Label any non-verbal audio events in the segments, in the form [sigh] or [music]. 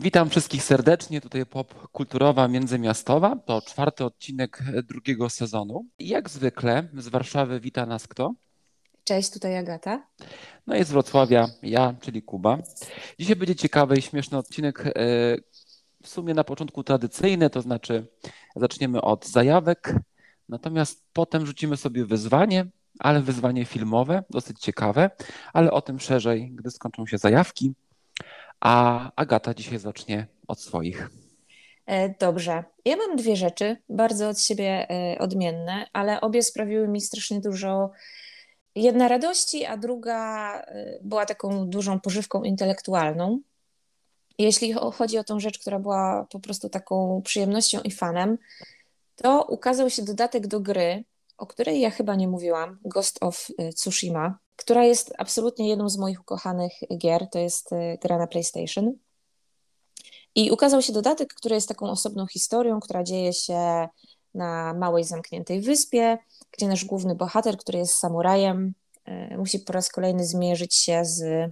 Witam wszystkich serdecznie. Tutaj Pop Kulturowa Międzymiastowa. To czwarty odcinek drugiego sezonu. I jak zwykle z Warszawy wita nas kto? Cześć, tutaj Agata. No i z Wrocławia ja, czyli Kuba. Dzisiaj będzie ciekawy i śmieszny odcinek. e, W sumie na początku tradycyjny, to znaczy zaczniemy od zajawek, natomiast potem rzucimy sobie wyzwanie, ale wyzwanie filmowe, dosyć ciekawe, ale o tym szerzej, gdy skończą się zajawki. A Agata dzisiaj zacznie od swoich. E, Dobrze. Ja mam dwie rzeczy, bardzo od siebie e, odmienne, ale obie sprawiły mi strasznie dużo. Jedna radości, a druga e, była taką dużą pożywką intelektualną. Jeśli cho- chodzi o tą rzecz, która była po prostu taką przyjemnością i fanem, to ukazał się dodatek do gry, o której ja chyba nie mówiłam, Ghost of Tsushima, która jest absolutnie jedną z moich ukochanych gier. To jest e, gra na PlayStation. I ukazał się dodatek, który jest taką osobną historią, która dzieje się na małej, zamkniętej wyspie, gdzie nasz główny bohater, który jest samurajem, e, musi po raz kolejny zmierzyć się z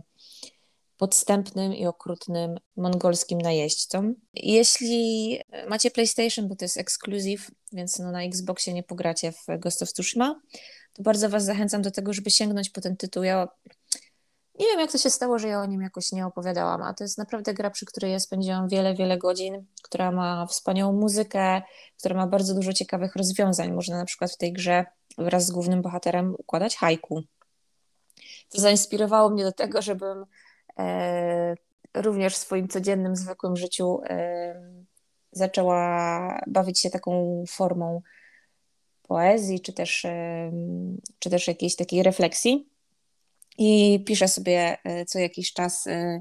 podstępnym i okrutnym mongolskim najeźdźcą. Jeśli macie PlayStation, bo to jest ekskluzyw, więc no na Xboxie nie pogracie w Ghost of Tsushima, to bardzo Was zachęcam do tego, żeby sięgnąć po ten tytuł. Ja nie wiem, jak to się stało, że ja o nim jakoś nie opowiadałam, a to jest naprawdę gra, przy której ja spędziłam wiele, wiele godzin, która ma wspaniałą muzykę, która ma bardzo dużo ciekawych rozwiązań. Można na przykład w tej grze wraz z głównym bohaterem układać haiku. To zainspirowało mnie do tego, żebym e, również w swoim codziennym, zwykłym życiu e, zaczęła bawić się taką formą poezji, czy też, czy też jakiejś takiej refleksji. I piszę sobie e, co jakiś czas e,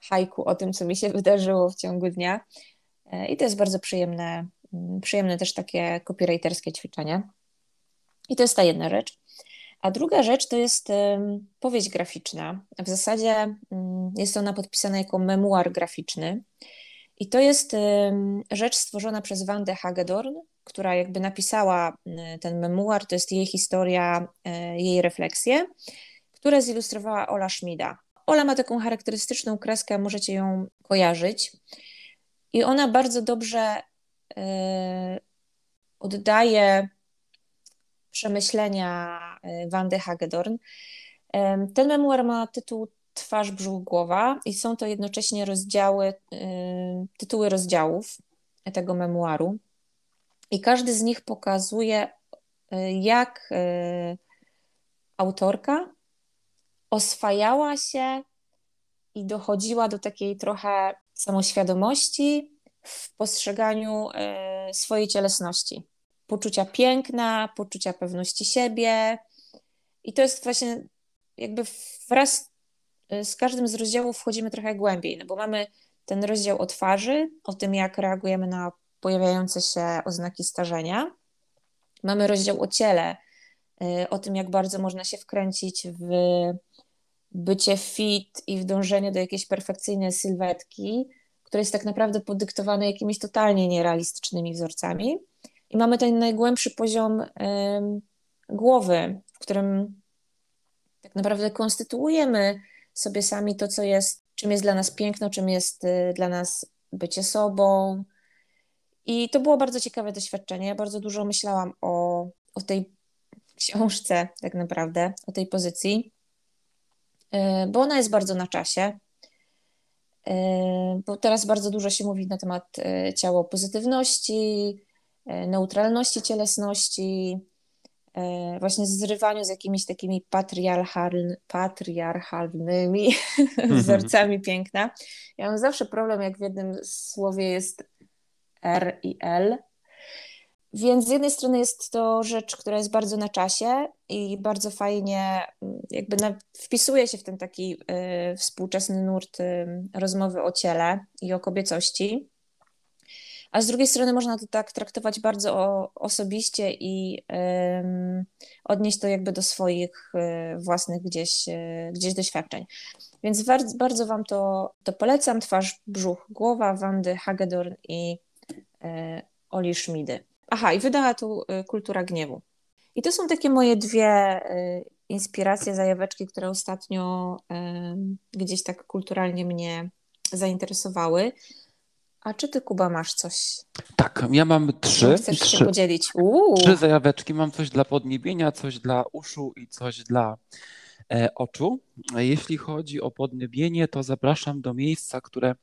haiku o tym, co mi się [laughs] wydarzyło w ciągu dnia. E, I to jest bardzo przyjemne, mm, przyjemne też takie copywriterskie ćwiczenie. I to jest ta jedna rzecz. A druga rzecz to jest powieść graficzna. W zasadzie mm, jest ona podpisana jako memuar graficzny. I to jest rzecz stworzona przez Wandę Hagedorn, która jakby napisała ten memuar. To jest jej historia, e, jej refleksje, które zilustrowała Ola Schmida. Ola ma taką charakterystyczną kreskę, możecie ją kojarzyć. I ona bardzo dobrze e, oddaje przemyślenia e, Wandy Hagedorn. Em, Ten memuar ma tytuł Twarz, brzuch, głowa i są to jednocześnie rozdziały, e, tytuły rozdziałów tego memuaru. I każdy z nich pokazuje, e, jak e, autorka oswajała się i dochodziła do takiej trochę samoświadomości w postrzeganiu swojej cielesności. Poczucia piękna, poczucia pewności siebie. I to jest właśnie jakby wraz z każdym z rozdziałów wchodzimy trochę głębiej, no bo mamy ten rozdział o twarzy, o tym, jak reagujemy na pojawiające się oznaki starzenia. Mamy rozdział o ciele, e, o tym, jak bardzo można się wkręcić w bycie fit i w dążenie do jakiejś perfekcyjnej sylwetki, które jest tak naprawdę podyktowane jakimiś totalnie nierealistycznymi wzorcami. I mamy ten najgłębszy poziom głowy, w którym tak naprawdę konstytuujemy sobie sami to, co jest, czym jest dla nas piękno, czym jest y, dla nas bycie sobą. I to było bardzo ciekawe doświadczenie. Ja bardzo dużo myślałam o, o tej książce, tak naprawdę, o tej pozycji, y, bo ona jest bardzo na czasie. Y, Bo teraz bardzo dużo się mówi na temat ciało pozytywności, neutralności cielesności, właśnie zrywaniu z jakimiś takimi patriarchal, patriarchalnymi [laughs] wzorcami piękna. Ja mam zawsze problem, jak w jednym słowie jest R i L. Więc z jednej strony jest to rzecz, która jest bardzo na czasie i bardzo fajnie mm, jakby na, wpisuje się w ten taki y, współczesny nurt y, rozmowy o ciele i o kobiecości. A z drugiej strony można to tak traktować bardzo osobiście i odnieść to jakby do swoich y, własnych gdzieś, y, gdzieś doświadczeń. Więc bardzo, bardzo Wam to, to polecam. Twarz, brzuch, głowa Wandy Hagedorn i y, Oli Schmidy. Aha, i wydała tu Kultura Gniewu. I to są takie moje dwie inspiracje, zajaweczki, które ostatnio gdzieś tak kulturalnie mnie zainteresowały. A czy ty, Kuba, masz coś? Tak, ja mam trzy. Chcesz trzy, się podzielić? Uuu. trzy zajaweczki. Mam coś dla podniebienia, coś dla uszu i coś dla e, oczu. Jeśli chodzi o podniebienie, to zapraszam do miejsca, które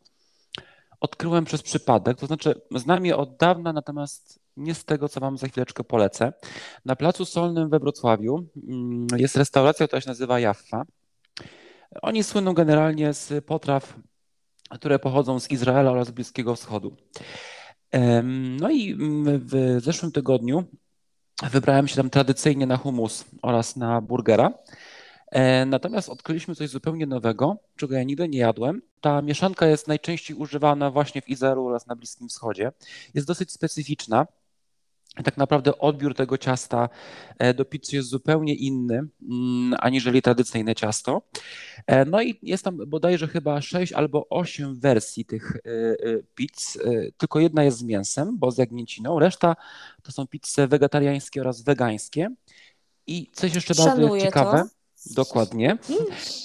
odkryłem przez przypadek. To znaczy, znam je od dawna, natomiast nie z tego, co Wam za chwileczkę polecę. Na Placu Solnym we Wrocławiu mm, jest restauracja, która się nazywa Jaffa. Oni słyną generalnie z potraw, które pochodzą z Izraela oraz Bliskiego Wschodu. No i w zeszłym tygodniu wybrałem się tam tradycyjnie na humus oraz na burgera. E, natomiast odkryliśmy coś zupełnie nowego, czego ja nigdy nie jadłem. Ta mieszanka jest najczęściej używana właśnie w Izraelu oraz na Bliskim Wschodzie. Jest dosyć specyficzna tak naprawdę odbiór tego ciasta e, do pizzy jest zupełnie inny mm, aniżeli tradycyjne ciasto. E, no i jest tam bodajże chyba 6 albo 8 wersji tych e, pizz. Tylko jedna jest z mięsem, bo z jagnięciną. Reszta to są pizze wegetariańskie oraz wegańskie. I coś jeszcze Szanuję bardzo ciekawe. To. Dokładnie.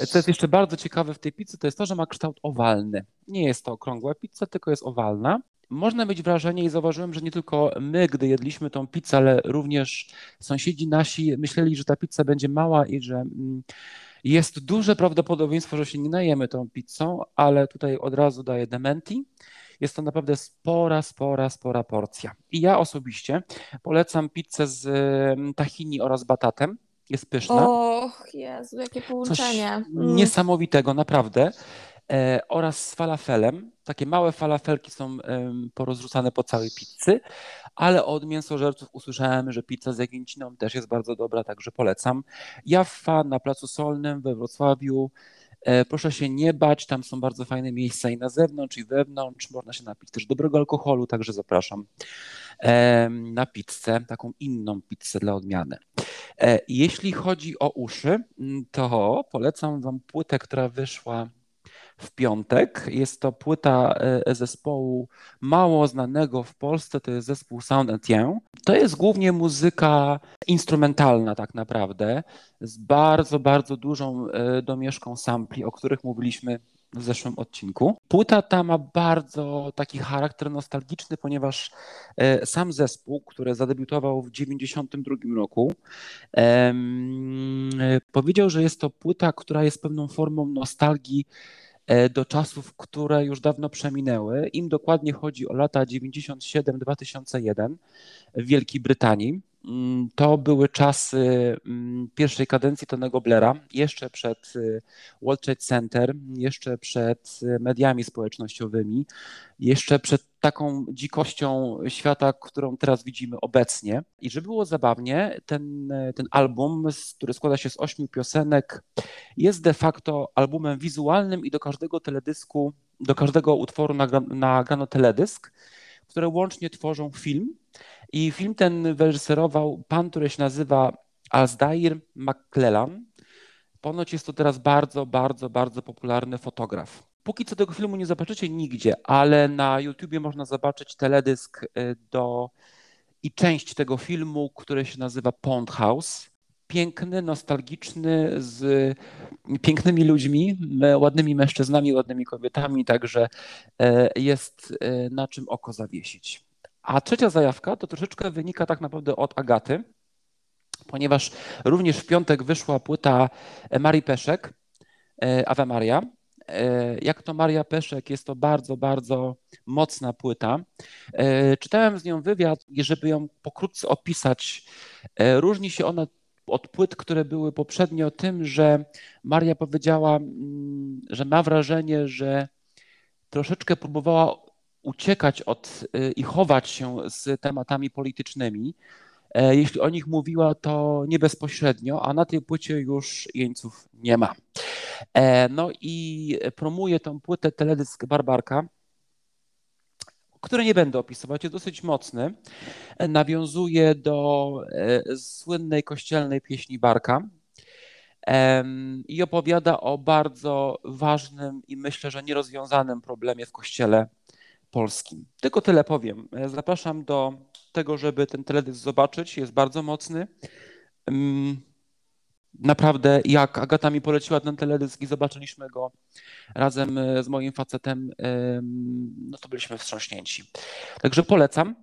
Co jest jeszcze bardzo ciekawe w tej pizzy, to jest to, że ma kształt owalny. Nie jest to okrągła pizza, tylko jest owalna można mieć wrażenie i zauważyłem, że nie tylko my, gdy jedliśmy tą pizzę, ale również sąsiedzi nasi myśleli, że ta pizza będzie mała i że mm, jest duże prawdopodobieństwo, że się nie najemy tą pizzą, ale tutaj od razu daję dementi. Jest to naprawdę spora, spora, spora porcja. I ja osobiście polecam pizzę z mm, tahini oraz batatem. Jest pyszna. Och, Jezu, jakie połączenie. Coś mm. niesamowitego, naprawdę. E, oraz z falafelem. Takie małe falafelki są porozrzucane po całej pizzy, ale od mięsożerców usłyszałem, że pizza z jagnięciną też jest bardzo dobra, także polecam. Jaffa na Placu Solnym we Wrocławiu. E, proszę się nie bać, tam są bardzo fajne miejsca i na zewnątrz, i wewnątrz. Można się napić też dobrego alkoholu, także zapraszam na pizzę, taką inną pizzę dla odmiany. E, jeśli chodzi o uszy, to polecam Wam płytę, która wyszła w piątek. Jest to płyta e, zespołu mało znanego w Polsce, to jest zespół Sound Etienne. To jest głównie muzyka instrumentalna tak naprawdę, z bardzo, bardzo dużą e, domieszką sampli, o których mówiliśmy w zeszłym odcinku. Płyta ta ma bardzo taki charakter nostalgiczny, ponieważ e, sam zespół, który zadebiutował w 1992 roku, powiedział, że jest to płyta, która jest pewną formą nostalgii do czasów, które już dawno przeminęły. Im dokładnie chodzi o lata 97-2001 w Wielkiej Brytanii. Mm, to były czasy mm, pierwszej kadencji Tonego Blaira, jeszcze przed y, World Trade Center, jeszcze przed y, mediami społecznościowymi, jeszcze przed taką dzikością świata, którą teraz widzimy obecnie. I żeby było zabawnie, ten, ten album, który składa się z ośmiu piosenek, jest de facto albumem wizualnym i do każdego teledysku, do każdego utworu nagrano teledysk, które łącznie tworzą film i film ten wyreżyserował pan, który się nazywa Alsdair McClellan. Ponoć jest to teraz bardzo, bardzo, bardzo popularny fotograf. Póki co tego filmu nie zobaczycie nigdzie, ale na YouTubie można zobaczyć teledysk y, do i część tego filmu, który się nazywa Pond House. Piękny, nostalgiczny, z pięknymi ludźmi, ładnymi mężczyznami, ładnymi kobietami, także e, jest e, na czym oko zawiesić. A trzecia zajawka to troszeczkę wynika tak naprawdę od Agaty, ponieważ również w piątek wyszła płyta Marii Peszek, e, Ave Maria. Jak to Maria Peszek, jest to bardzo, bardzo mocna płyta. Czytałem z nią wywiad i żeby ją pokrótce opisać, różni się ona od płyt, które były poprzednio tym, że Maria powiedziała, mm, że ma wrażenie, że troszeczkę próbowała uciekać od y, i chować się z tematami politycznymi. E, jeśli o nich mówiła, to nie bezpośrednio, a na tej płycie już jeńców nie ma. E, no i promuje tą płytę teledysk Barbarka, który nie będę opisywać, jest dosyć mocny. E, nawiązuje do słynnej kościelnej pieśni Barka i opowiada o bardzo ważnym i myślę, że nierozwiązanym problemie w kościele polskim. Tylko tyle powiem. Zapraszam do tego, żeby ten teledysk zobaczyć. Jest bardzo mocny. Naprawdę jak Agata mi poleciła ten teledysk i zobaczyliśmy go razem z moim facetem, no to byliśmy wstrząśnięci. Także polecam.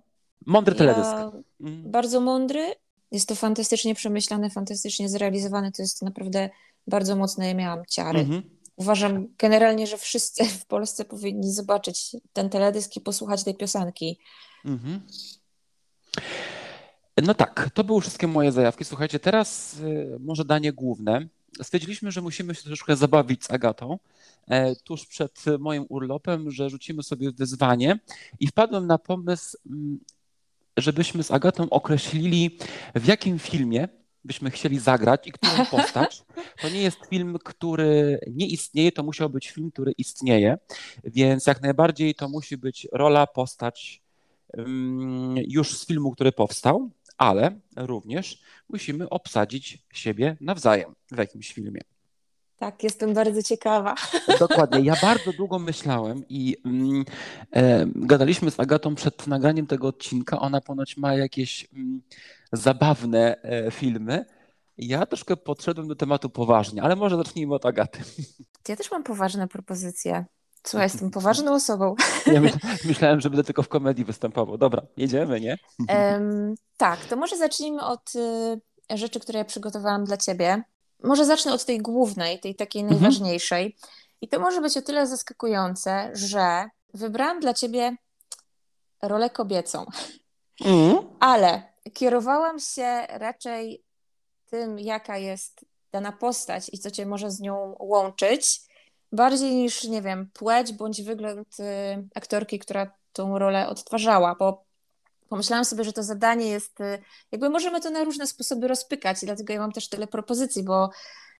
Mądry teledysk. Ja mhm. bardzo mądry. Jest to fantastycznie przemyślane, fantastycznie zrealizowane. To jest naprawdę bardzo mocne. Ja miałam ciary. Mhm. Uważam generalnie, że wszyscy w Polsce powinni zobaczyć ten teledysk i posłuchać tej piosenki. Mhm. No tak, to były wszystkie moje zajawki. Słuchajcie, teraz y, może danie główne. Stwierdziliśmy, że musimy się troszkę zabawić z Agatą e, tuż przed moim urlopem, że rzucimy sobie wyzwanie i wpadłem na pomysł, mm, żebyśmy z Agatą określili, w jakim filmie byśmy chcieli zagrać i którą [laughs] postać. To nie jest film, który nie istnieje, to musiał być film, który istnieje, więc jak najbardziej to musi być rola, postać mm, już z filmu, który powstał, ale również musimy obsadzić siebie nawzajem w jakimś filmie. Tak, jestem bardzo ciekawa. [laughs] Dokładnie. Ja bardzo długo myślałem i mm, e, gadaliśmy z Agatą przed nagraniem tego odcinka. Ona ponoć ma jakieś mm, zabawne e, filmy. Ja troszkę podszedłem do tematu poważnie, ale może zacznijmy od Agaty. Ja też mam poważne propozycje. Słuchaj, jestem [laughs] poważną osobą. Ja [laughs] myślałem, że będę tylko w komedii występował. Dobra, jedziemy, nie? Um, tak, to może zacznijmy od y, rzeczy, które ja przygotowałam dla ciebie. Może zacznę od tej głównej, tej takiej mhm. najważniejszej. I to może być o tyle zaskakujące, że wybrałam dla ciebie rolę kobiecą. Mhm. Ale kierowałam się raczej tym, jaka jest dana postać i co cię może z nią łączyć, bardziej niż, nie wiem, płeć bądź wygląd y, aktorki, która tą rolę odtwarzała, bo pomyślałam sobie, że to zadanie jest, y, jakby możemy to na różne sposoby rozpykać i dlatego ja mam też tyle propozycji, bo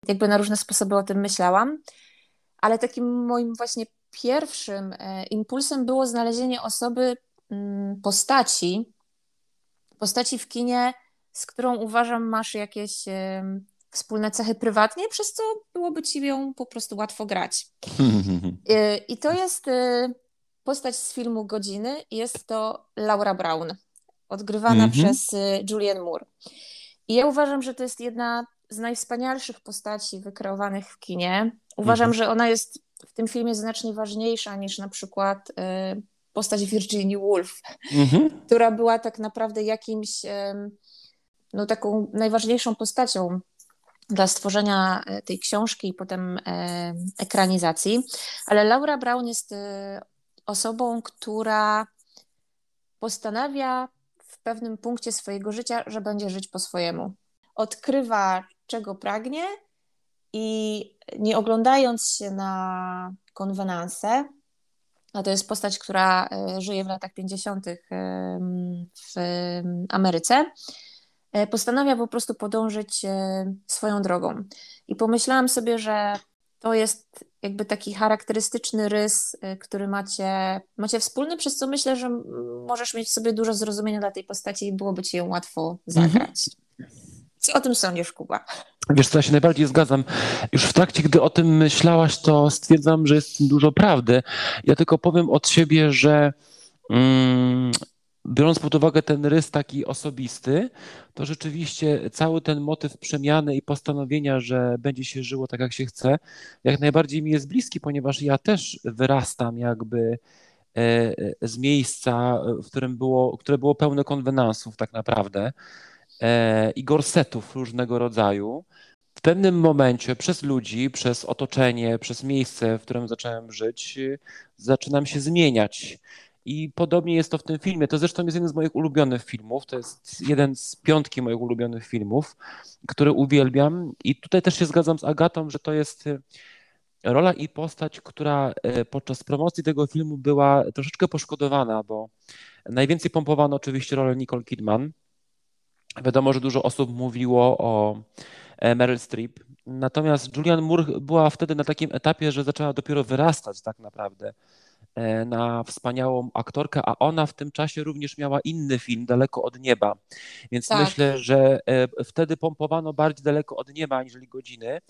jakby na różne sposoby o tym myślałam, ale takim moim właśnie pierwszym e, impulsem było znalezienie osoby, mm, postaci, postaci w kinie, z którą uważam masz jakieś wspólne cechy prywatnie, przez co byłoby ci ją po prostu łatwo grać. [laughs] Y, I to jest y, postać z filmu Godziny, jest to Laura Brown, odgrywana mm -hmm. przez y, Julianne Moore. I ja uważam, że to jest jedna z najwspanialszych postaci wykreowanych w kinie. Uważam, mm -hmm. że ona jest w tym filmie znacznie ważniejsza niż na przykład postać Virginia Woolf, mm -hmm. która była tak naprawdę jakimś no, taką najważniejszą postacią dla stworzenia e, tej książki i potem e, ekranizacji. Ale Laura Brown jest e, osobą, która postanawia w pewnym punkcie swojego życia, że będzie żyć po swojemu. Odkrywa, czego pragnie i nie oglądając się na konwenanse, a to jest postać, która żyje w latach 50. w Ameryce, postanawia po prostu podążyć e, swoją drogą. I pomyślałam sobie, że to jest jakby taki charakterystyczny rys, e, który macie, macie wspólny, przez co myślę, że możesz mieć sobie dużo zrozumienia dla tej postaci i byłoby ci ją łatwo mhm. zagrać. Co o tym sądzisz, Kuba? Wiesz co, ja się najbardziej zgadzam. Już w trakcie, gdy o tym myślałaś, to stwierdzam, że jest dużo prawdy. Ja tylko powiem od siebie, że mm, biorąc pod uwagę ten rys taki osobisty, to rzeczywiście cały ten motyw przemiany i postanowienia, że będzie się żyło tak, jak się chce, jak najbardziej mi jest bliski, ponieważ ja też wyrastam jakby e, e, z miejsca, w którym było, które było pełne konwenansów tak naprawdę e, i gorsetów różnego rodzaju. W pewnym momencie przez ludzi, przez otoczenie, przez miejsce, w którym zacząłem żyć, zaczynam się zmieniać. I podobnie jest to w tym filmie. To zresztą jest jeden z moich ulubionych filmów. To jest jeden z piątki moich ulubionych filmów, który uwielbiam. I tutaj też się zgadzam z Agatą, że to jest e, rola i postać, która e, podczas promocji tego filmu była troszeczkę poszkodowana, bo najwięcej pompowano oczywiście rolę Nicole Kidman. Wiadomo, że dużo osób mówiło o e, Meryl Streep. Natomiast Julianne Moore była wtedy na takim etapie, że zaczęła dopiero wyrastać tak naprawdę na wspaniałą aktorkę, a ona w tym czasie również miała inny film, Daleko od nieba. Więc tak. myślę, że e, wtedy pompowano bardziej daleko od nieba aniżeli godziny.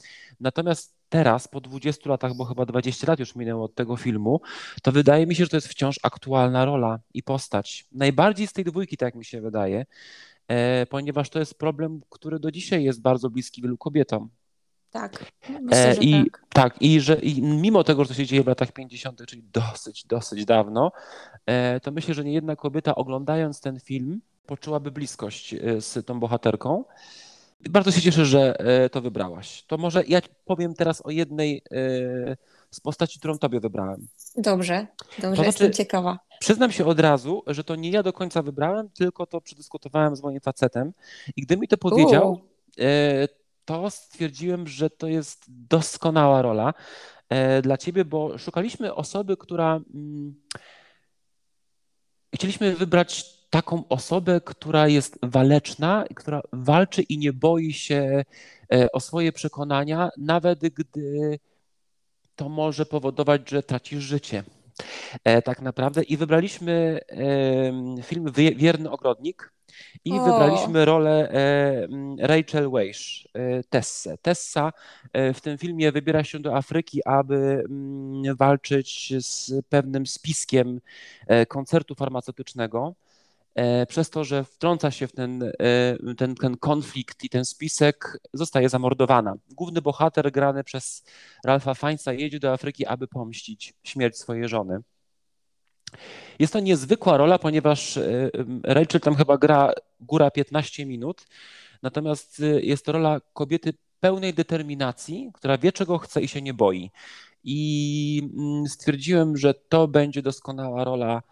Natomiast teraz, po 20 latach, bo chyba 20 lat już minęło od tego filmu, to wydaje mi się, że to jest wciąż aktualna rola i postać. Najbardziej z tej dwójki, tak mi się wydaje. ponieważ to jest problem, który do dzisiaj jest bardzo bliski wielu kobietom. Tak, myślę, że I, tak. tak, i że i mimo tego, że to się dzieje w latach 50., czyli dosyć, dosyć dawno, to myślę, że nie jedna kobieta oglądając ten film poczułaby bliskość z tą bohaterką. Bardzo się cieszę, że to wybrałaś. To może ja powiem teraz o jednej z postaci, którą tobie wybrałem. Dobrze, dobrze, to jestem znaczy, ciekawa. Przyznam się od razu, że to nie ja do końca wybrałem, tylko to przedyskutowałem z moim facetem. I gdy mi to powiedział, U. To stwierdziłem, że to jest doskonała rola e, dla ciebie, bo szukaliśmy osoby, która. Mm, chcieliśmy wybrać taką osobę, która jest waleczna, która walczy i nie boi się e, o swoje przekonania, nawet gdy to może powodować, że tracisz życie. E, tak naprawdę. I wybraliśmy film Wierny Ogrodnik i o. wybraliśmy rolę e, Rachel Weisz, e, Tessę. Tessa w tym filmie wybiera się do Afryki, aby walczyć z pewnym spiskiem koncertu farmaceutycznego. E, przez to, że wtrąca się w ten, e, ten, ten konflikt i ten spisek, zostaje zamordowana. Główny bohater grany przez Ralfa Feinza jedzie do Afryki, aby pomścić śmierć swojej żony. Jest to niezwykła rola, ponieważ e, Rachel tam chyba gra góra 15 minut, natomiast jest to rola kobiety pełnej determinacji, która wie czego chce i się nie boi. I stwierdziłem, że to będzie doskonała rola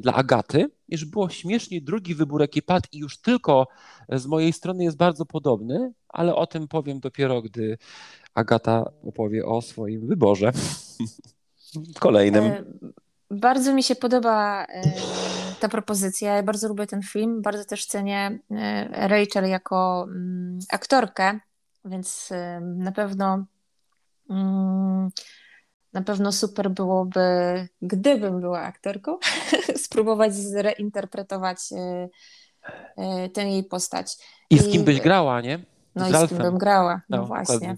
dla Agaty. Już było śmiesznie, drugi wybór, jaki padł i już tylko z mojej strony jest bardzo podobny, ale o tym powiem dopiero, gdy Agata opowie o swoim wyborze. [laughs] Kolejnym. E, bardzo mi się podoba e, ta propozycja. Ja bardzo lubię ten film. Bardzo też cenię e, Rachel jako mm, aktorkę, więc na pewno mm, na pewno super byłoby, gdybym była aktorką, [laughs] spróbować zreinterpretować e, e, tę jej postać. I z kim byś grała, nie? No z i z kim bym grała, no, no właśnie.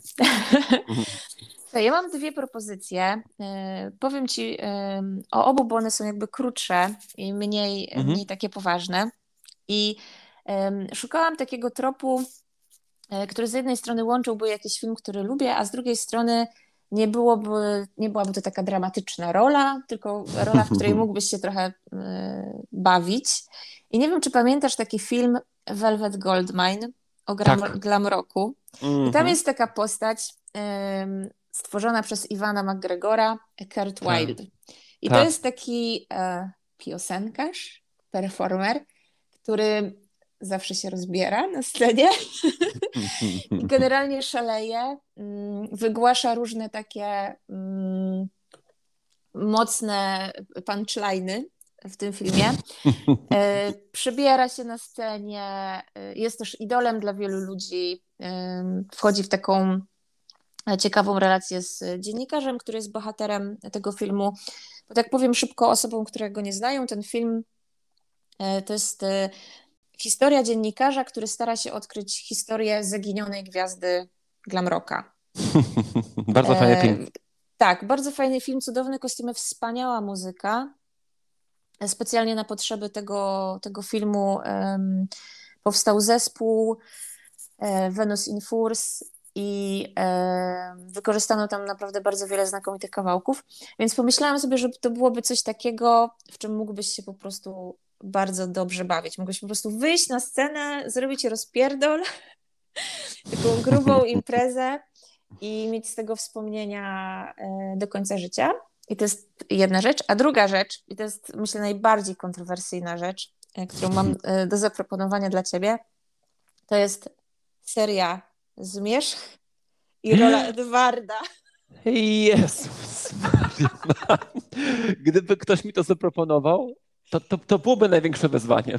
[laughs] ja mam dwie propozycje. E, powiem Ci o obu, bo one są jakby krótsze i mniej, mhm. mniej takie poważne. I szukałam takiego tropu, który z jednej strony łączyłby jakiś film, który lubię, a z drugiej strony nie, byłoby, nie byłaby to taka dramatyczna rola, tylko rola, w [laughs] której mógłbyś się trochę y, bawić. I nie wiem, czy pamiętasz taki film Velvet Goldmine o gram, tak. glam roku. Mm -hmm. I tam mhm. jest taka postać y, stworzona przez Iwana McGregora, Kurt tak. Wilde. I tak. to jest taki y, piosenkarz, performer, który zawsze się rozbiera na scenie. [laughs] Generalnie szaleje, mm, wygłasza różne takie mm, mocne punchline'y w tym filmie. E, przybiera się na scenie, e, jest też idolem dla wielu ludzi. Wchodzi w taką ciekawą relację z dziennikarzem, który jest bohaterem tego filmu. Bo tak powiem szybko osobom, które go nie znają, ten film e, to jest Historia dziennikarza, który stara się odkryć historię zaginionej gwiazdy glamroka. [laughs] bardzo fajny e, film. tak, bardzo fajny film, cudowne kostiumy, wspaniała muzyka. Specjalnie na potrzeby tego, tego filmu um, powstał zespół e, Venus in Force i e, wykorzystano tam naprawdę bardzo wiele znakomitych kawałków. Więc pomyślałam sobie, że to byłoby coś takiego, w czym mógłbyś się po prostu bardzo dobrze bawić. Mogłeś po prostu wyjść na scenę, zrobić rozpierdol, [laughs] taką grubą [laughs] imprezę i mieć z tego wspomnienia e, do końca życia. I to jest jedna rzecz. A druga rzecz, i to jest myślę najbardziej kontrowersyjna rzecz, e, którą mam e, do zaproponowania dla ciebie, to jest seria Zmierzch i [gasps] rola Edwarda. Jezus [laughs] Gdyby ktoś mi to zaproponował, to, to, to byłoby największe wyzwanie.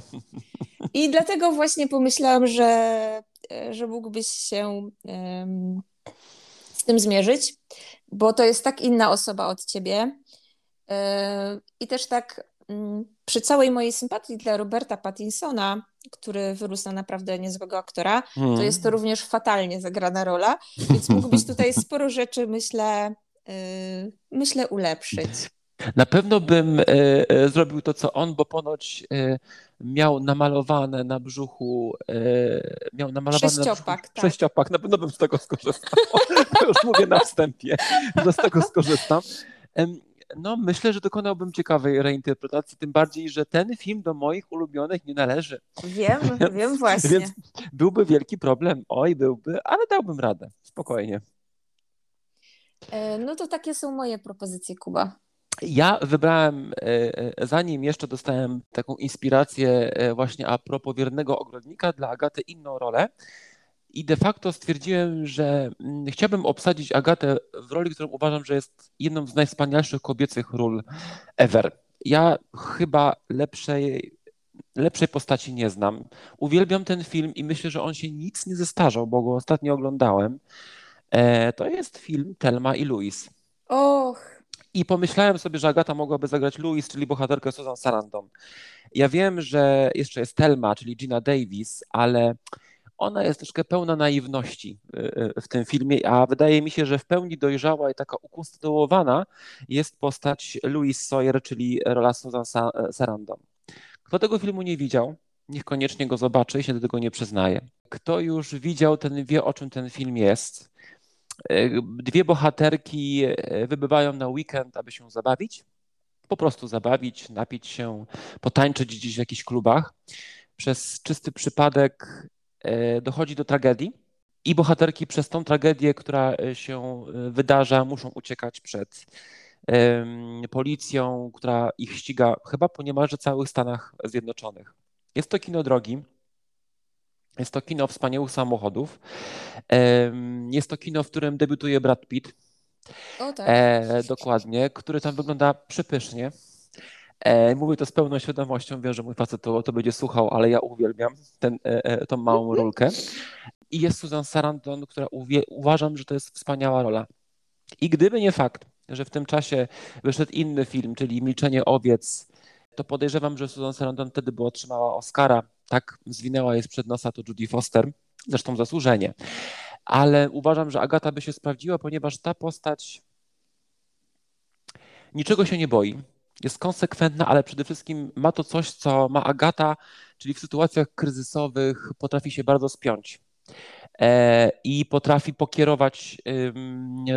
I dlatego właśnie pomyślałam, że, że mógłbyś się um, z tym zmierzyć, bo to jest tak inna osoba od ciebie. Um, I też tak um, przy całej mojej sympatii dla Roberta Pattinsona, który wyrósł na naprawdę niezłego aktora, hmm. to jest to również fatalnie zagrana rola, więc mógłbyś tutaj sporo rzeczy, myślę, yy, myślę ulepszyć. [laughs] Na pewno bym e, e, zrobił to, co on, bo ponoć e, miał namalowane na brzuchu, miał namalowane Sześciopak, na brzuchu, tak. sześciopak, na pewno bym z tego skorzystał. [laughs] to już mówię na wstępie, że z tego skorzystam. No, myślę, że dokonałbym ciekawej reinterpretacji, tym bardziej, że ten film do moich ulubionych nie należy. Wiem, [laughs] więc, wiem właśnie. Więc byłby wielki problem, oj, byłby, ale dałbym radę, spokojnie. No to takie są moje propozycje, Kuba. Ja wybrałem, e, e, zanim jeszcze dostałem taką inspirację właśnie a propos wiernego ogrodnika dla Agaty inną rolę i de facto stwierdziłem, że mm, chciałbym obsadzić Agatę w roli, którą uważam, że jest jedną z najwspanialszych kobiecych ról ever. Ja chyba lepszej, lepszej postaci nie znam. Uwielbiam ten film i myślę, że on się nic nie zestarzał, bo go ostatnio oglądałem. E, to jest film Telma i Louis. Och. I pomyślałem sobie, że Agata mogłaby zagrać Louis, czyli bohaterkę Susan Sarandon. Ja wiem, że jeszcze jest Telma, czyli Gina Davis, ale ona jest troszkę pełna naiwności y, y, w tym filmie, a wydaje mi się, że w pełni dojrzała i taka ukonstytuowana jest postać Louis Sawyer, czyli rola Susan Sarandon. Kto tego filmu nie widział, niech koniecznie go zobaczy i się do tego nie przyznaje. Kto już widział, ten wie, o czym ten film jest. Y, dwie bohaterki wybywają na weekend, aby się zabawić, po prostu zabawić, napić się, potańczyć gdzieś w jakichś klubach. Przez czysty przypadek E, dochodzi do tragedii i bohaterki przez tą tragedię, która e, się e, wydarza, muszą uciekać przed policją, która ich ściga chyba po niemalże całych Stanach Zjednoczonych. Jest to kino drogi. Jest to kino wspaniałych samochodów. Jest to kino, w którym debiutuje Brad Pitt. O, tak. E, dokładnie, który tam wygląda przepysznie. E, mówię to z pełną świadomością, wiem, że mój facet to, to będzie słuchał, ale ja uwielbiam ten, e, e tą małą rolkę. I jest Susan Sarandon, która uwie, uważam, że to jest wspaniała rola. I gdyby nie fakt, że w tym czasie wyszedł inny film, czyli Milczenie owiec, to podejrzewam, że Susan Sarandon wtedy by otrzymała Oscara. Tak zwinęła jej sprzed nosa to Judy Foster, zresztą zasłużenie. Ale uważam, że Agata by się sprawdziła, ponieważ ta postać niczego się nie boi jest konsekwentna, ale przede wszystkim ma to coś, co ma Agata, czyli w sytuacjach kryzysowych potrafi się bardzo spiąć e, i potrafi pokierować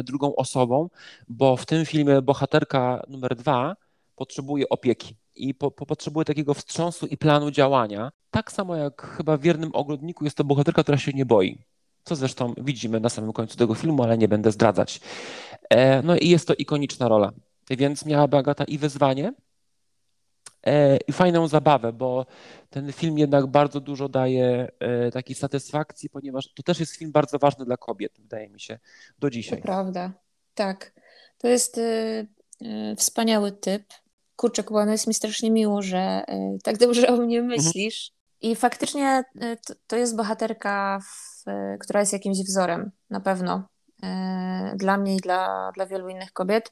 drugą osobą, bo w tym filmie bohaterka numer dwa potrzebuje opieki i po, po, potrzebuje takiego wstrząsu i planu działania. Tak samo jak chyba w Wiernym Ogrodniku jest to bohaterka, która się nie boi. Co zresztą widzimy na samym końcu tego filmu, ale nie będę zdradzać. E, no i jest to ikoniczna rola. Więc miałaby Agata i wyzwanie, e, i fajną zabawę, bo ten film jednak bardzo dużo daje e, takiej satysfakcji, ponieważ to też jest film bardzo ważny dla kobiet, wydaje mi się, do dzisiaj. To prawda, tak. To jest y, y, wspaniały typ. Kurczę, Kuba, no jest mi strasznie miło, że y, tak dobrze o mnie mhm. myślisz. Mhm. I faktycznie to, to jest bohaterka, w, która jest jakimś wzorem, na pewno. Dla mnie i dla, dla wielu innych kobiet.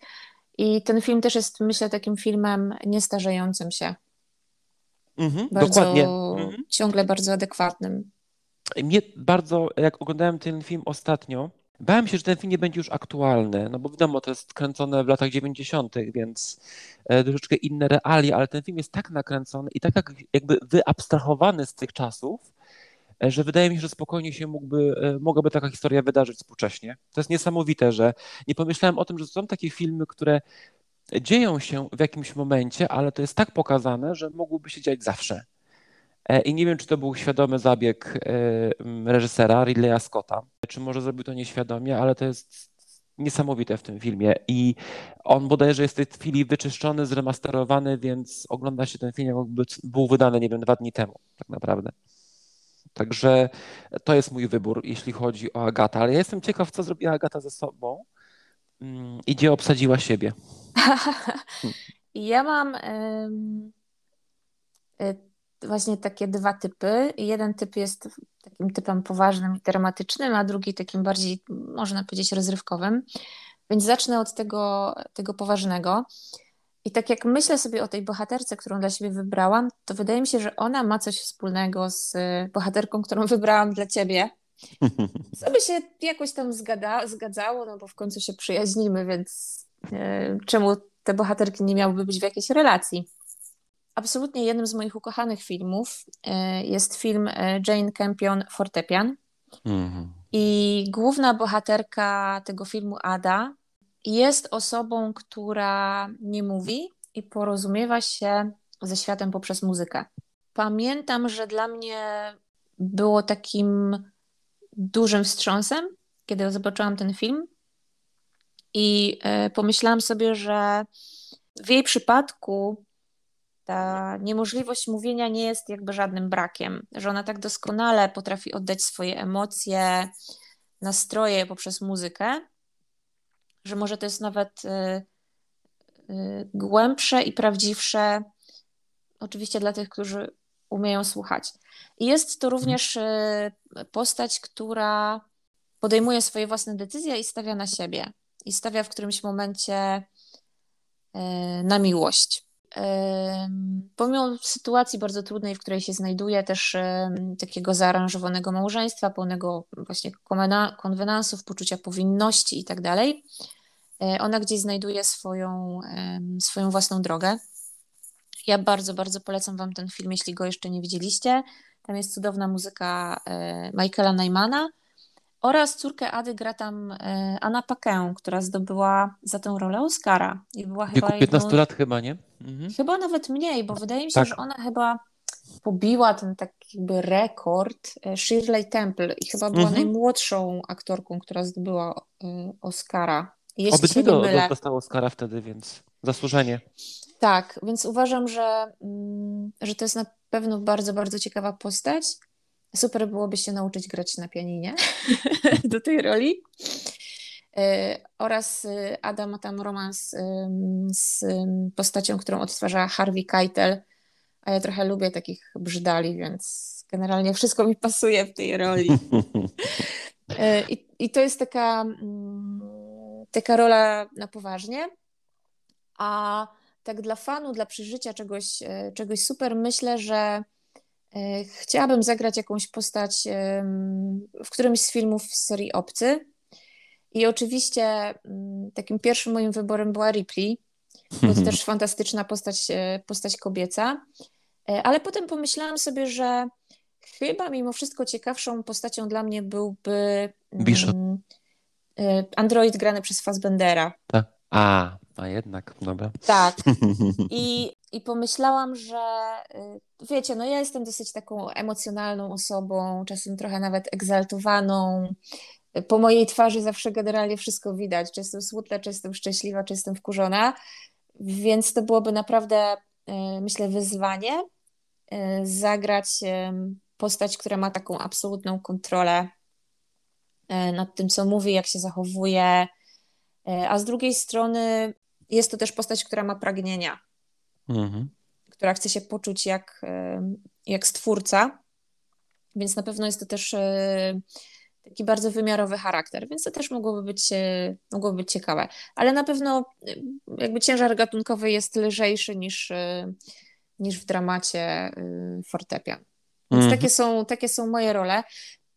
I ten film też jest, myślę, takim filmem niestarzejącym się. Mhm, bardzo, dokładnie. Mhm. Ciągle bardzo adekwatnym. Mnie bardzo, jak oglądałem ten film ostatnio, bałem się, że ten film nie będzie już aktualny, no bo wiadomo, to jest kręcone w latach 90., więc e, troszeczkę inne realia, ale ten film jest tak nakręcony i tak jakby wyabstrahowany z tych czasów, E, że wydaje mi się, że spokojnie się mógłby, e, mogłaby taka historia wydarzyć współcześnie. To jest niesamowite, że nie pomyślałem o tym, że są takie filmy, które dzieją się w jakimś momencie, ale to jest tak pokazane, że mogłyby się dziać zawsze. E, I nie wiem, czy to był świadomy zabieg reżysera Ridleya Scotta, czy może zrobił to nieświadomie, ale to jest niesamowite w tym filmie. I on bodajże jest w tej chwili wyczyszczony, zremasterowany, więc ogląda się ten film, jakby był wydany, nie wiem, dwa dni temu, tak naprawdę. Także to jest mój wybór, jeśli chodzi o Agatę. Ale ja jestem ciekaw, co zrobiła Agata ze sobą mm, i gdzie obsadziła siebie. [laughs] ja mam właśnie takie dwa typy. Jeden typ jest takim typem poważnym i dramatycznym, a drugi takim bardziej, można powiedzieć, rozrywkowym. Więc zacznę od tego, tego poważnego. I tak jak myślę sobie o tej bohaterce, którą dla siebie wybrałam, to wydaje mi się, że ona ma coś wspólnego z y, bohaterką, którą [laughs] wybrałam dla ciebie. [laughs] Co by się jakoś tam zgada, zgadzało, no bo w końcu się przyjaźnimy, więc yy, czemu te bohaterki nie miałyby być w jakiejś relacji? Absolutnie jednym z moich ukochanych filmów e, jest film e, Jane Campion Fortepian. Mhm. I główna bohaterka tego filmu, Ada, jest osobą, która nie mówi i porozumiewa się ze światem poprzez muzykę. Pamiętam, że dla mnie było takim dużym wstrząsem, kiedy zobaczyłam ten film i e, pomyślałam sobie, że w jej przypadku ta niemożliwość mówienia nie jest jakby żadnym brakiem, że ona tak doskonale potrafi oddać swoje emocje, nastroje poprzez muzykę, że może to jest nawet y, y, głębsze i prawdziwsze, oczywiście dla tych, którzy umieją słuchać. I jest to również y, postać, która podejmuje swoje własne decyzje i stawia na siebie. I stawia w którymś momencie na miłość. Pomimo sytuacji bardzo trudnej, w której się znajduje, też takiego zaaranżowanego małżeństwa, pełnego właśnie konwenansów, poczucia powinności i tak dalej, e, ona gdzieś znajduje swoją, swoją własną drogę. Ja bardzo, bardzo polecam Wam ten film, jeśli go jeszcze nie widzieliście. Tam jest cudowna muzyka e, Michaela Neymana oraz córkę Ady gra tam e, Anna Paquin, która zdobyła za tę rolę Oscara. I była chyba 15 jedną... lat chyba, nie? Mhm. Chyba nawet mniej, bo wydaje mi się, tak. że ona chyba pobiła ten taki jakby rekord e, Shirley Temple i chyba była mhm. najmłodszą aktorką, która zdobyła e, Oscara. Jeśli Obydwie do, do, dostała Oscara wtedy, więc zasłużenie. Tak, więc uważam, że, mm, że to jest na pewno bardzo, bardzo ciekawa postać. Super byłoby się nauczyć grać na pianinie [laughs] do tej roli. E, oraz e, Adam ma tam romans z postacią, którą odtwarza Harvey Keitel, a ja trochę lubię takich brzydali, więc generalnie wszystko mi pasuje w tej roli. [laughs] E, I, i to jest taka, mm, taka rola na poważnie, a tak dla fanu, dla przeżycia czegoś, czegoś super, myślę, że chciałabym zagrać jakąś postać w którymś z filmów z serii Obcy. I oczywiście mm, takim pierwszym moim wyborem była Ripley, bo to też fantastyczna postać, e, postać kobieca. E, ale potem pomyślałam sobie, że chyba mimo wszystko ciekawszą postacią dla mnie byłby Bishop. E, android grany przez Fassbendera. Tak. A, a jednak, dobra. Tak. [laughs] I, I pomyślałam, że wiecie, no ja jestem dosyć taką emocjonalną osobą, czasem trochę nawet egzaltowaną, po mojej twarzy zawsze generalnie wszystko widać, czy jestem smutna, czy jestem szczęśliwa, czy jestem wkurzona, więc to byłoby naprawdę, e, myślę, wyzwanie e, zagrać e, postać, która ma taką absolutną kontrolę nad tym, co mówi, jak się zachowuje, a z drugiej strony jest to też postać, która ma pragnienia, mhm. która chce się poczuć jak, jak stwórca, więc na pewno jest to też taki bardzo wymiarowy charakter, więc to też mogłoby być, e, mogłoby być ciekawe. Ale na pewno e, jakby ciężar gatunkowy jest lżejszy niż, e, niż w dramacie fortepian. Więc mm. takie, są, takie są moje role.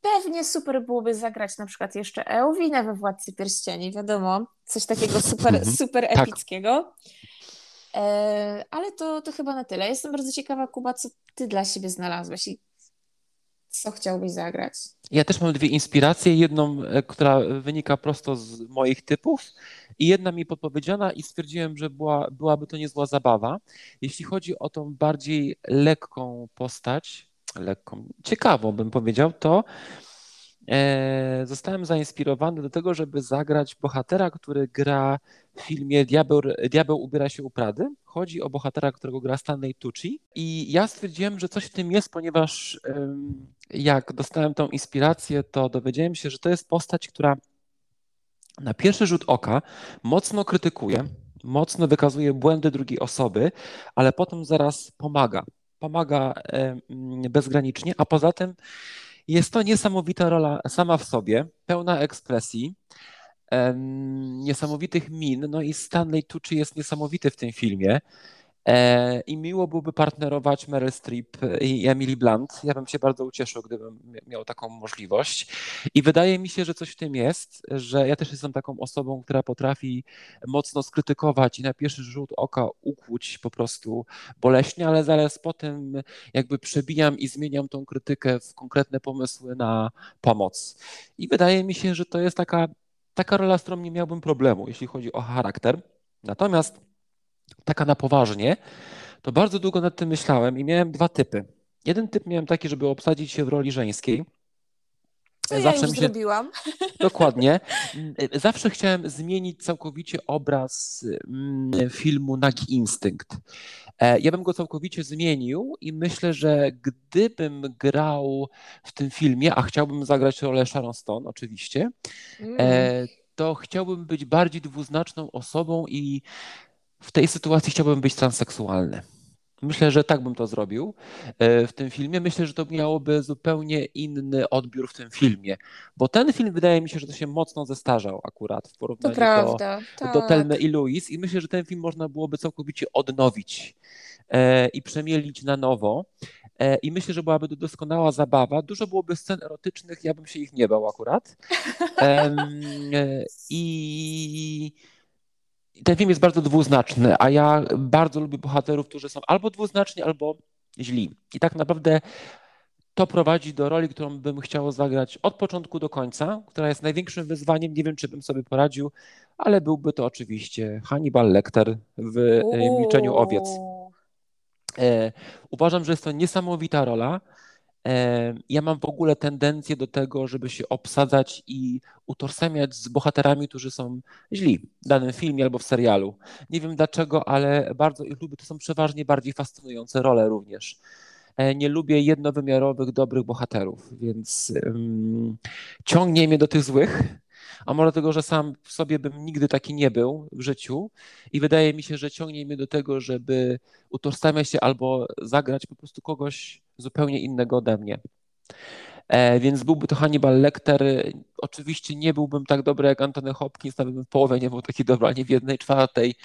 Pewnie super byłoby zagrać na przykład jeszcze Eowinę we Władcy Pierścieni, wiadomo, coś takiego super, mhm. super tak. epickiego. Tak. Ale to, to chyba na tyle. Jestem bardzo ciekawa, Kuba, co ty dla siebie znalazłeś i co chciałbyś zagrać? Ja też mam dwie inspiracje. Jedną, e, która wynika prosto z moich typów, i jedna mi podpowiedziana, i stwierdziłem, że była, byłaby to niezła zabawa. Jeśli chodzi o tą bardziej lekką postać, lekką, ciekawą bym powiedział, to E, zostałem zainspirowany do tego, żeby zagrać bohatera, który gra w filmie Diabeł, Diabeł ubiera się u Prady. Chodzi o bohatera, którego gra Stanley Tucci. I ja stwierdziłem, że coś w tym jest, ponieważ jak dostałem tą inspirację, to dowiedziałem się, że to jest postać, która na pierwszy rzut oka mocno krytykuje, mocno wykazuje błędy drugiej osoby, ale potem zaraz pomaga. Pomaga bezgranicznie, a poza tym jest to niesamowita rola sama w sobie, pełna ekspresji, niesamowitych min. No i Stanley Tucci jest niesamowity w tym filmie. E, I miło byłoby partnerować Meryl Streep i Emily Blunt. Ja bym się bardzo ucieszył, gdybym miał taką możliwość. I wydaje mi się, że coś w tym jest, że ja też jestem taką osobą, która potrafi mocno skrytykować i na pierwszy rzut oka ukłuć po prostu boleśnie, ale zaraz potem jakby przebijam i zmieniam tą krytykę w konkretne pomysły na pomoc. I wydaje mi się, że to jest taka, taka rola, z którą nie miałbym problemu, jeśli chodzi o charakter. Natomiast taka na poważnie, to bardzo długo nad tym myślałem i miałem dwa typy. Jeden typ miałem taki, żeby obsadzić się w roli żeńskiej. Co Zawsze ja już się... zrobiłam. [laughs] Dokładnie. Zawsze chciałem zmienić całkowicie obraz mm, filmu Nagi Instynkt. E, ja bym go całkowicie zmienił i myślę, że gdybym grał w tym filmie, a chciałbym zagrać rolę Sharon Stone oczywiście, mm. E, to chciałbym być bardziej dwuznaczną osobą i w tej sytuacji chciałbym być transseksualny. Myślę, że tak bym to zrobił e, w tym filmie. Myślę, że to miałoby zupełnie inny odbiór w tym filmie, bo ten film wydaje mi się, że to się mocno zestarzał akurat w porównaniu do, tak. do Telmy i Louis i myślę, że ten film można byłoby całkowicie odnowić e, i przemielić na nowo. E, I myślę, że byłaby to doskonała zabawa. Dużo byłoby scen erotycznych, ja bym się ich nie bał akurat. [laughs] I ten film jest bardzo dwuznaczny, a ja bardzo lubię bohaterów, którzy są albo dwuznaczni, albo źli. I tak naprawdę to prowadzi do roli, którą bym chciał zagrać od początku do końca, która jest największym wyzwaniem. Nie wiem, czy bym sobie poradził, ale byłby to oczywiście Hannibal Lecter w Uuu. Milczeniu Owiec. E, uważam, że jest to niesamowita rola. Ja mam w ogóle tendencję do tego, żeby się obsadzać i utożsamiać z bohaterami, którzy są źli w danym filmie albo w serialu. Nie wiem dlaczego, ale bardzo ich lubię. To są przeważnie bardziej fascynujące role również. E, nie lubię jednowymiarowych, dobrych bohaterów, więc um, ciągnie mnie do tych złych a może tego, że sam w sobie bym nigdy taki nie był w życiu i wydaje mi się, że ciągnie mnie do tego, żeby utożsamiać się albo zagrać po prostu kogoś zupełnie innego ode mnie. E, więc byłby to Hannibal Lecter. Oczywiście nie byłbym tak dobry jak Antony Hopkins, nawet bym w połowie nie był taki dobry, ani w jednej czwartej,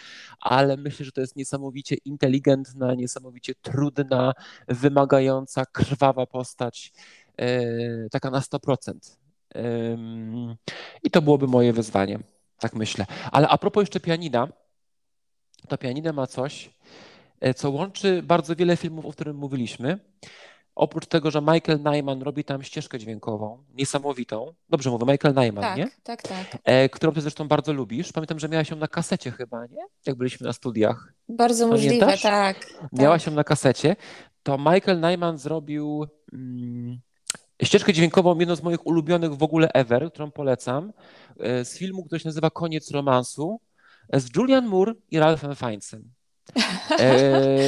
ale myślę, że to jest niesamowicie inteligentna, niesamowicie trudna, wymagająca, krwawa postać, e, taka na 100%. I to byłoby moje wyzwanie, tak myślę. Ale a propos jeszcze pianina, to pianina ma coś, e, co łączy bardzo wiele filmów, o którym mówiliśmy. Oprócz tego, że Michael Nyman robi tam ścieżkę dźwiękową, niesamowitą. Dobrze mówię, Michael Nyman, tak, nie? Tak, tak. E, którą ty zresztą bardzo lubisz. Pamiętam, że miałaś ją na kasecie chyba, nie? Jak byliśmy na studiach. Bardzo Pamiętasz? możliwe, tak. Miałaś tak. ją na kasecie. To Michael Nyman zrobił mm, ścieżkę dźwiękową, jedną z moich ulubionych w ogóle ever, którą polecam, e, z filmu, który się nazywa Koniec romansu, e, z Julian Moore i Ralphem Fiennesem.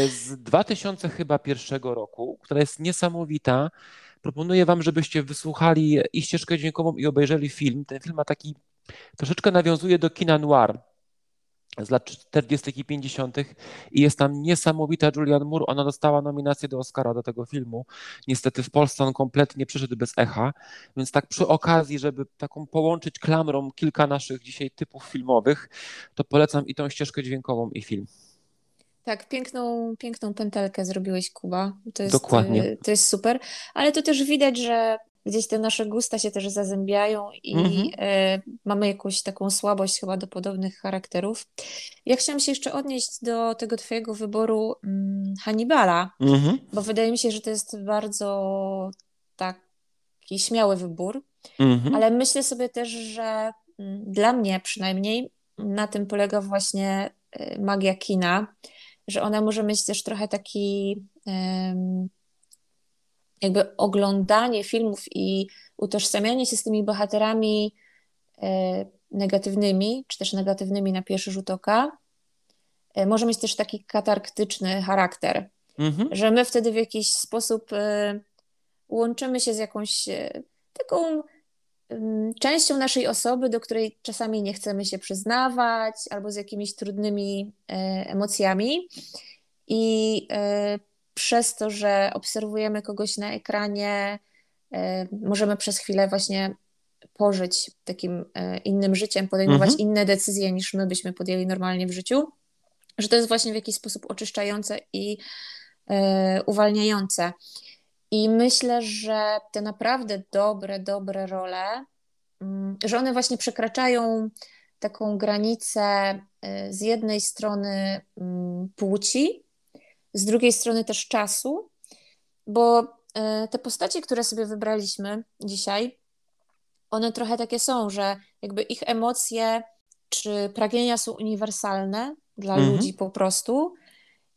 Z 2000 chyba pierwszego roku, która jest niesamowita. Proponuję wam, żebyście wysłuchali i ścieżkę dźwiękową i obejrzeli film. Ten film ma taki, troszeczkę nawiązuje do kina noir, z lat 40. i 50. i jest tam niesamowita Julianne Moore. Ona dostała nominację do Oscara do tego filmu. Niestety w Polsce on kompletnie przyszedł bez echa, więc tak przy okazji, żeby taką połączyć klamrą kilka naszych dzisiaj typów filmowych, to polecam i tą ścieżkę dźwiękową i film. Tak, piękną, piękną pętelkę zrobiłeś, Kuba. To jest, Dokładnie. To jest super, ale to też widać, że gdzieś te nasze gusta się też zazębiają i mhm. y, mamy jakąś taką słabość chyba do podobnych charakterów. Ja chciałam się jeszcze odnieść do tego twojego wyboru mm, Hannibala, mhm. bo wydaje mi się, że to jest bardzo taki śmiały wybór, mhm. ale myślę sobie też, że mm, dla mnie przynajmniej na tym polega właśnie y, magia kina, że ona może mieć też trochę taki jakby oglądanie filmów i utożsamianie się z tymi bohaterami e, negatywnymi, czy też negatywnymi na pierwszy rzut oka, e, może mieć też taki katarktyczny charakter, mhm. że my wtedy w jakiś sposób e, łączymy się z jakąś taką częścią naszej osoby, do której czasami nie chcemy się przyznawać, albo z jakimiś trudnymi emocjami. I przez to, że obserwujemy kogoś na ekranie, e, możemy przez chwilę właśnie pożyć takim e, innym życiem, podejmować mhm. inne decyzje niż my byśmy podjęli normalnie w życiu. że to jest właśnie w jakiś sposób oczyszczające i e, uwalniające. I myślę, że te naprawdę dobre, dobre role, mm, że one właśnie przekraczają taką granicę z jednej strony mm, płci, z drugiej strony też czasu, bo e, te postacie, które sobie wybraliśmy dzisiaj, one trochę takie są, że jakby ich emocje czy pragnienia są uniwersalne dla mhm. ludzi po prostu.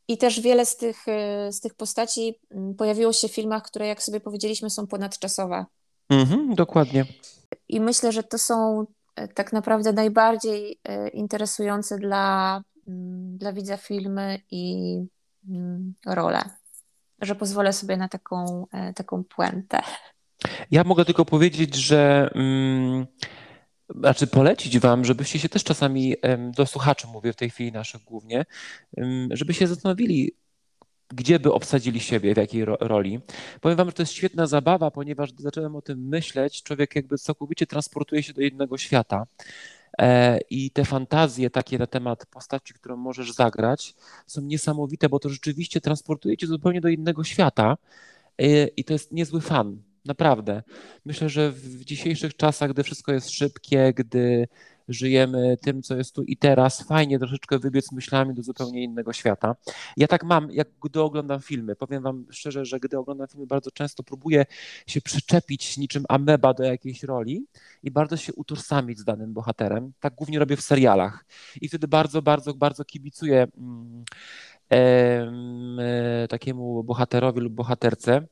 I też wiele z tych, e, z tych postaci mm, pojawiło się w filmach, które, jak sobie powiedzieliśmy, są ponadczasowe. Mhm, dokładnie. I myślę, że to są e, tak naprawdę najbardziej interesujące dla, mm, dla widza filmy i mm, role. Że pozwolę sobie na taką, taką puentę. Ja mogę tylko powiedzieć, że. Mm znaczy polecić Wam, żebyście się też czasami, do słuchaczy mówię w tej chwili naszych głównie, żeby się zastanowili, gdzie by obsadzili siebie, w jakiej roli. Powiem Wam, że to jest świetna zabawa, ponieważ gdy zacząłem o tym myśleć, człowiek jakby całkowicie transportuje się do innego świata. E, I te fantazje takie na temat postaci, którą możesz zagrać, są niesamowite, bo to rzeczywiście transportuje cię zupełnie do innego świata. E, I to jest niezły fan. Naprawdę. Myślę, że w dzisiejszych czasach, gdy wszystko jest szybkie, gdy żyjemy tym, co jest tu i teraz, fajnie troszeczkę wybiec myślami do zupełnie innego świata. Ja tak mam, jak gdy oglądam filmy. Powiem Wam szczerze, że gdy oglądam filmy, bardzo często próbuję się przyczepić niczym ameba do jakiejś roli i bardzo się utożsamić z danym bohaterem. Tak głównie robię w serialach. I wtedy bardzo, bardzo, bardzo kibicuję. Mm, e, takiemu bohaterowi lub bohaterce.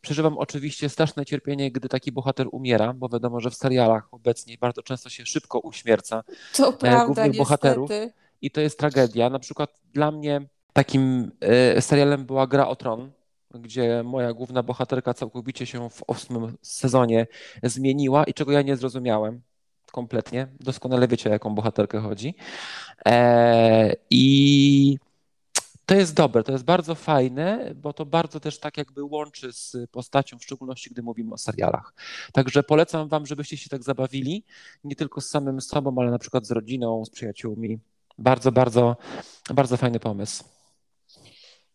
Przeżywam oczywiście straszne cierpienie, gdy taki bohater umiera, bo wiadomo, że w serialach obecnie bardzo często się szybko uśmierca to prawda, głównych bohaterów. I to jest tragedia. Na przykład dla mnie takim e, serialem była Gra o Tron, gdzie moja główna bohaterka całkowicie się w ósmym sezonie zmieniła i czego ja nie zrozumiałem kompletnie. Doskonale wiecie, o jaką bohaterkę chodzi. E, I to jest dobre, to jest bardzo fajne, bo to bardzo też tak jakby łączy z postacią, w szczególności gdy mówimy o serialach. Także polecam Wam, żebyście się tak zabawili, nie tylko z samym sobą, ale na przykład z rodziną, z przyjaciółmi. Bardzo, bardzo, bardzo fajny pomysł.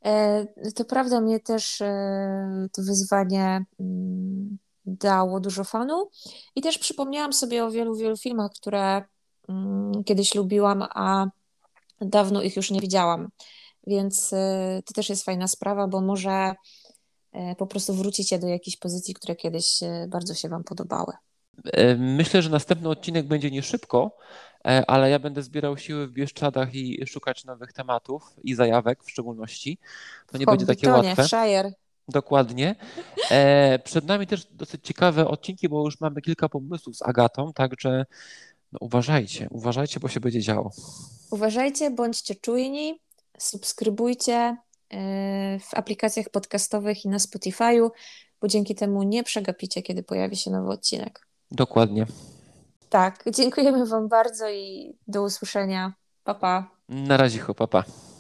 E, to prawda, mnie też e, to wyzwanie mm, dało dużo fanu i też przypomniałam sobie o wielu, wielu filmach, które mm, kiedyś lubiłam, a dawno ich już nie widziałam. Więc y, to też jest fajna sprawa, bo może y, po prostu wrócicie do jakiejś pozycji, które kiedyś y, bardzo się Wam podobały. E, myślę, że następny odcinek będzie nie szybko, e, ale ja będę zbierał siły w Bieszczadach i szukać nowych tematów i zajawek w szczególności. To nie będzie takie łatwe. W Shire. Dokładnie. E, przed nami też dosyć ciekawe odcinki, bo już mamy kilka pomysłów z Agatą, także no uważajcie, uważajcie, bo się będzie działo. Uważajcie, bądźcie czujni, subskrybujcie y, w aplikacjach podcastowych i na Spotify'u, bo dzięki temu nie przegapicie, kiedy pojawi się nowy odcinek. Dokładnie. Tak, [laughs] dziękujemy Wam bardzo i do usłyszenia. Pa, pa. Na razie, papa.